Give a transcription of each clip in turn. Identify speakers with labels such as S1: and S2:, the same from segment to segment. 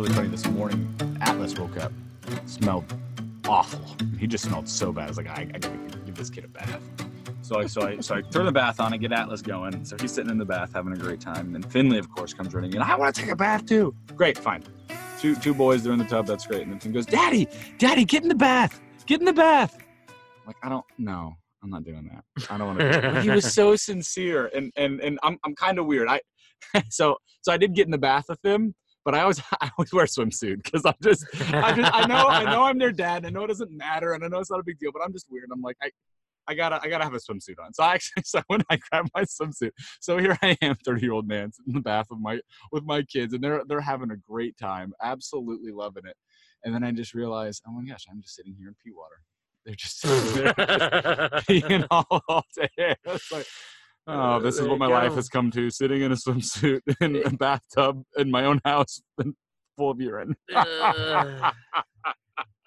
S1: really funny. This morning, Atlas woke up, smelled awful. He just smelled so bad. I was like, I, I gotta give this kid a bath. So I, so I, so I throw the bath on and get Atlas going. So he's sitting in the bath having a great time. And then Finley, of course, comes running in. I want to take a bath too. Great, fine. Two two boys, they're in the tub. That's great. And then Finn goes, Daddy, Daddy, get in the bath. Get in the bath. I'm like, I don't know. I'm not doing that. I don't want to. he was so sincere, and and and I'm I'm kind of weird. I so so I did get in the bath with him, but I always I always wear a swimsuit because I'm just I just I know I know I'm their dad. And I know it doesn't matter, and I know it's not a big deal, but I'm just weird. I'm like I. I gotta, I gotta have a swimsuit on. So I actually, so when I grab my swimsuit, so here I am, 30 year old man sitting in the bath with my, with my kids, and they're, they're having a great time, absolutely loving it. And then I just realized, oh my gosh, I'm just sitting here in pee water. They're just sitting there, just peeing all, all day. It's like, oh, this is what my
S2: you
S1: life has come to: sitting in a swimsuit in eh a bathtub in my own house, full of urine.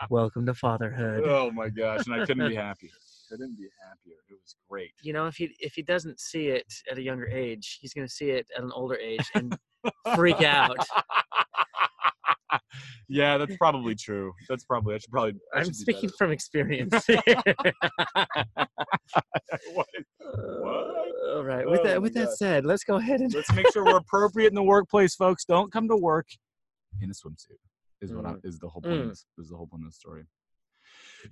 S2: Welcome to fatherhood.
S1: oh my gosh, and I couldn't be happy. Couldn't be happier. It was great.
S2: You know, if he if he doesn't see it at a younger age, he's going to see it at an older age and freak out.
S1: yeah, that's probably true. That's probably I should probably. I
S2: I'm speaking from experience.
S1: what? Uh, what?
S2: All right. With
S1: Oh
S2: that with that said, let's go ahead and
S1: Let's make sure we're appropriate in the workplace, folks. Don't come to work in a swimsuit. Is what I'm, is the whole point. Of
S2: Mm.
S1: this, is the whole point of the story.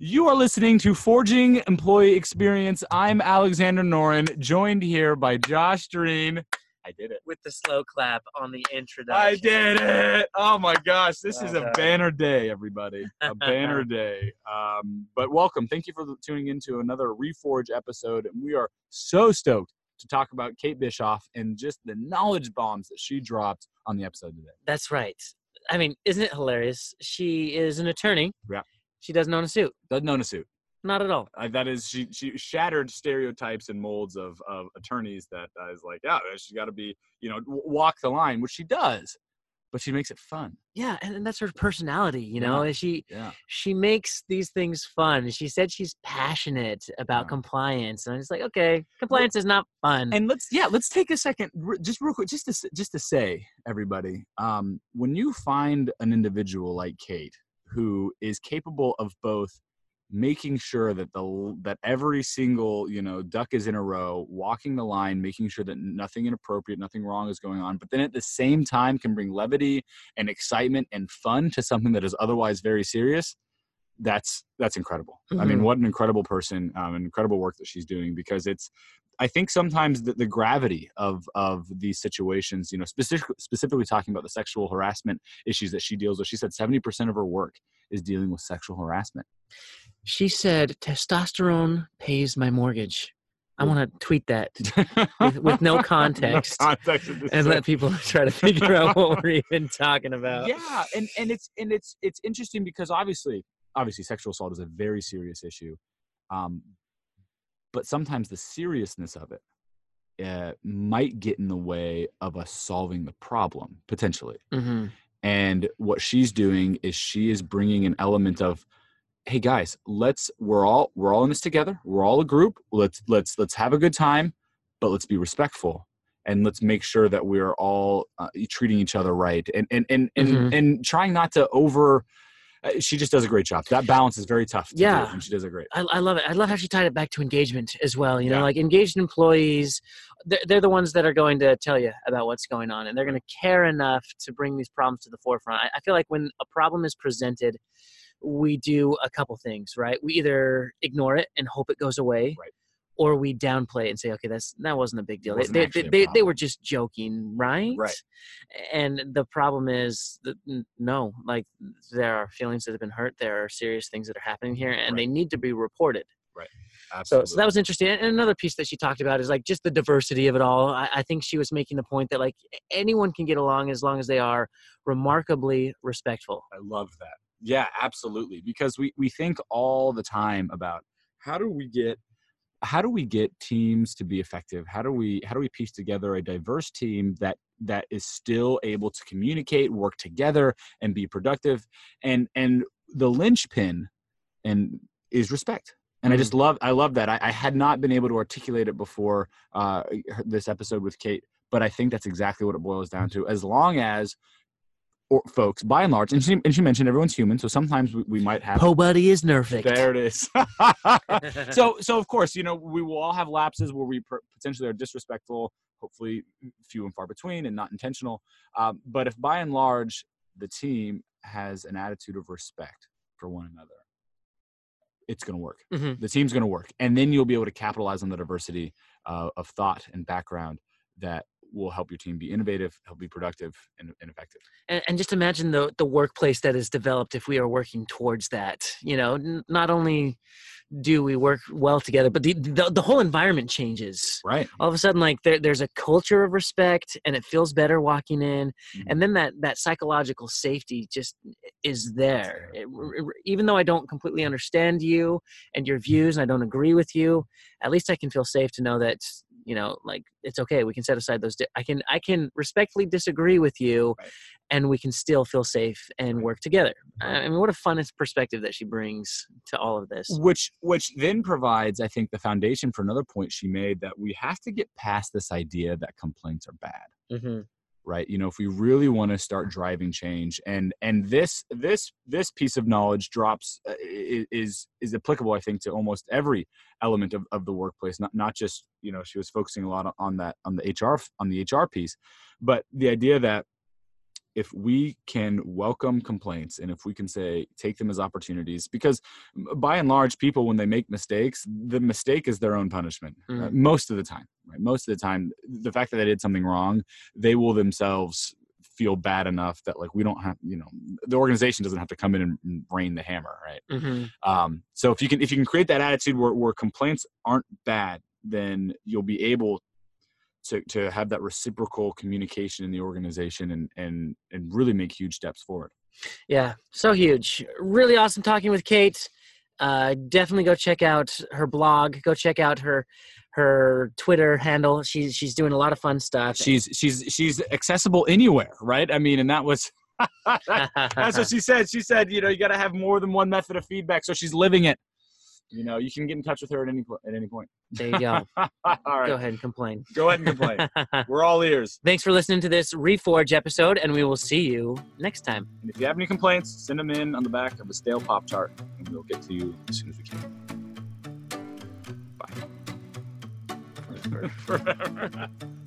S1: You are listening to Forging Employee Experience. I'm Alexander Norin, joined here by Josh Dreen. I did it.
S2: with the slow clap on the introduction.
S1: I did it. Oh my gosh, this is a
S2: Well
S1: banner day, everybody. A banner day. Um, but welcome. Thank you for tuning into another Reforge episode. And we are so stoked to talk about Kate Bischoff and just the knowledge bombs that she dropped on the episode today.
S2: That's right. I mean, isn't it hilarious? She is an attorney.
S1: Yeah.
S2: She doesn't own a suit.
S1: Doesn't own a suit.
S2: Not at all.
S1: Uh, that is, she she shattered stereotypes and molds of of attorneys. That uh, is like, yeah, she's got to be, you know, w- walk the line, which she does, but she makes it fun.
S2: Yeah, and, and that's her personality, you know. and She
S1: Yeah.
S2: she makes these things fun. She said she's passionate about
S1: Yeah.
S2: compliance, and I'm just like, okay, compliance is not fun.
S1: and let's yeah let's take a second just real quick just to just to say everybody um when you find an individual like kate who is capable of both making sure that the that every single you know duck is in a row walking the line making sure that nothing inappropriate nothing wrong is going on but then at the same time can bring levity and excitement and fun to something that is otherwise very serious that's that's incredible i mean
S2: Mhm.
S1: what an incredible person um, incredible work that she's doing because it's I think sometimes the, the gravity of of these situations, you know, specific, specifically talking about the sexual harassment issues that she deals with. She said seventy percent of her work is dealing with sexual harassment.
S2: She said, testosterone pays my mortgage. I want to tweet that with, with no context.
S1: context
S2: and let people try to figure out what we're even talking about.
S1: yeah, and and it's and it's it's interesting because obviously obviously sexual assault is a very serious issue, um, but sometimes the seriousness of it uh, might get in the way of us solving the problem potentially.
S2: hmm
S1: and what she's doing is she is bringing an element of hey guys let's we're all we're all in this together we're all a group let's let's let's have a good time but let's be respectful and let's make sure that we're all uh, treating each other right and and and and,
S2: Mhm.
S1: and trying not to over uh, she just does a great job that balance is very tough to do,
S2: Yeah.
S1: and she does a great
S2: I, I love it. I love how she tied it back to engagement as well. You know,
S1: Yeah.
S2: like engaged employees, they're, they're the ones that are going to tell you about what's going on, and they're going to care enough to bring these problems to the forefront. I, I feel like when a problem is presented, we do a couple things, right? We either ignore it and hope it goes away,
S1: Right.
S2: or we downplay it and say, okay, that's that wasn't a big deal. They, they, they, they, were just joking, right?
S1: Right.
S2: And the problem is that no, like there are feelings that have been hurt. There are serious things that are happening here, and they need to be reported. So,
S1: absolutely
S2: so that was interesting. And another piece that she talked about is like just the diversity of it all. I, I think she was making the point that like anyone can get along as long as they are remarkably respectful.
S1: I love that. Yeah, absolutely. Because we we think all the time about how do we get how do we get teams to be effective? How do we how do we piece together a diverse team that that is still able to communicate, work together, and be productive? And and the linchpin and is respect. And I just love I love that. I, I had not been able to articulate it before uh, this episode with Kate, but I think that's exactly what it boils down to. As long as or folks, by and large, and she, and she mentioned everyone's human, so sometimes we, we might have.
S2: Nobody is perfect.
S1: There it is. so, so of course, you know, we will all have lapses where we per- potentially are disrespectful. Hopefully, few and far between, and not intentional. Um, but if by and large the team has an attitude of respect for one another, it's going to work.
S2: Mhm.
S1: The team's going to work, and then you'll be able to capitalize on the diversity uh, of thought and background that will help your team be innovative, help be productive, and, and effective.
S2: and, and just imagine the the workplace that is developed if we are working towards that you know n- not only do we work well together but the, the the whole environment changes.
S1: Right.
S2: all of a sudden like there, there's a culture of respect and it feels better walking in mm-hmm. and then that that psychological safety just is there. It- mm-hmm. r- r- even though i don't completely understand you and your mm-hmm. views and i don't agree with you at least i can feel safe to know that you know like it's okay we can set aside those di- i can i can respectfully disagree with you
S1: Right.
S2: and we can still feel safe and
S1: Right.
S2: work together i
S1: Right.
S2: I mean what a fun perspective that she brings to all of this
S1: which which then provides i think the foundation for another point she made that we have to get past this idea that complaints are bad
S2: mm-hmm.
S1: Right? You know if we really want to start driving change and and this this this piece of knowledge drops uh, is is applicable i think to almost every element of, of the workplace not not just you know she was focusing a lot on- that on the hr on the hr piece but the idea that if we can welcome complaints and if we can say take them as opportunities because by and large people when they make mistakes the mistake is their own punishment uh,
S2: Mm.
S1: most of the time right most of the time the fact that they did something wrong they will themselves feel bad enough that like we don't have you know the organization doesn't have to come in and- and rain the hammer right
S2: Mm-hmm.
S1: um, so if you can if you can create that attitude where, where complaints aren't bad then you'll be able to, to have that reciprocal communication in the organization and and and really make huge steps forward
S2: Yeah, so huge. Really awesome talking with Kate. Uh, definitely go check out her blog. Go check out her her Twitter handle. She's she's doing a lot of fun stuff.
S1: she's she's she's accessible anywhere right i mean and that was that's what she said she said you know you got to have more than one method of feedback so she's living it you know you can get in touch with her at any po- at any point
S2: there you go.
S1: all right
S2: Go ahead and complain.
S1: go ahead and complain we're all ears
S2: Thanks for listening to this Reforge episode, and we will see you next time.
S1: And if you have any complaints, send them in on the back of a stale Pop-Tart, and we'll get to you as soon as we can. Bye. Forever.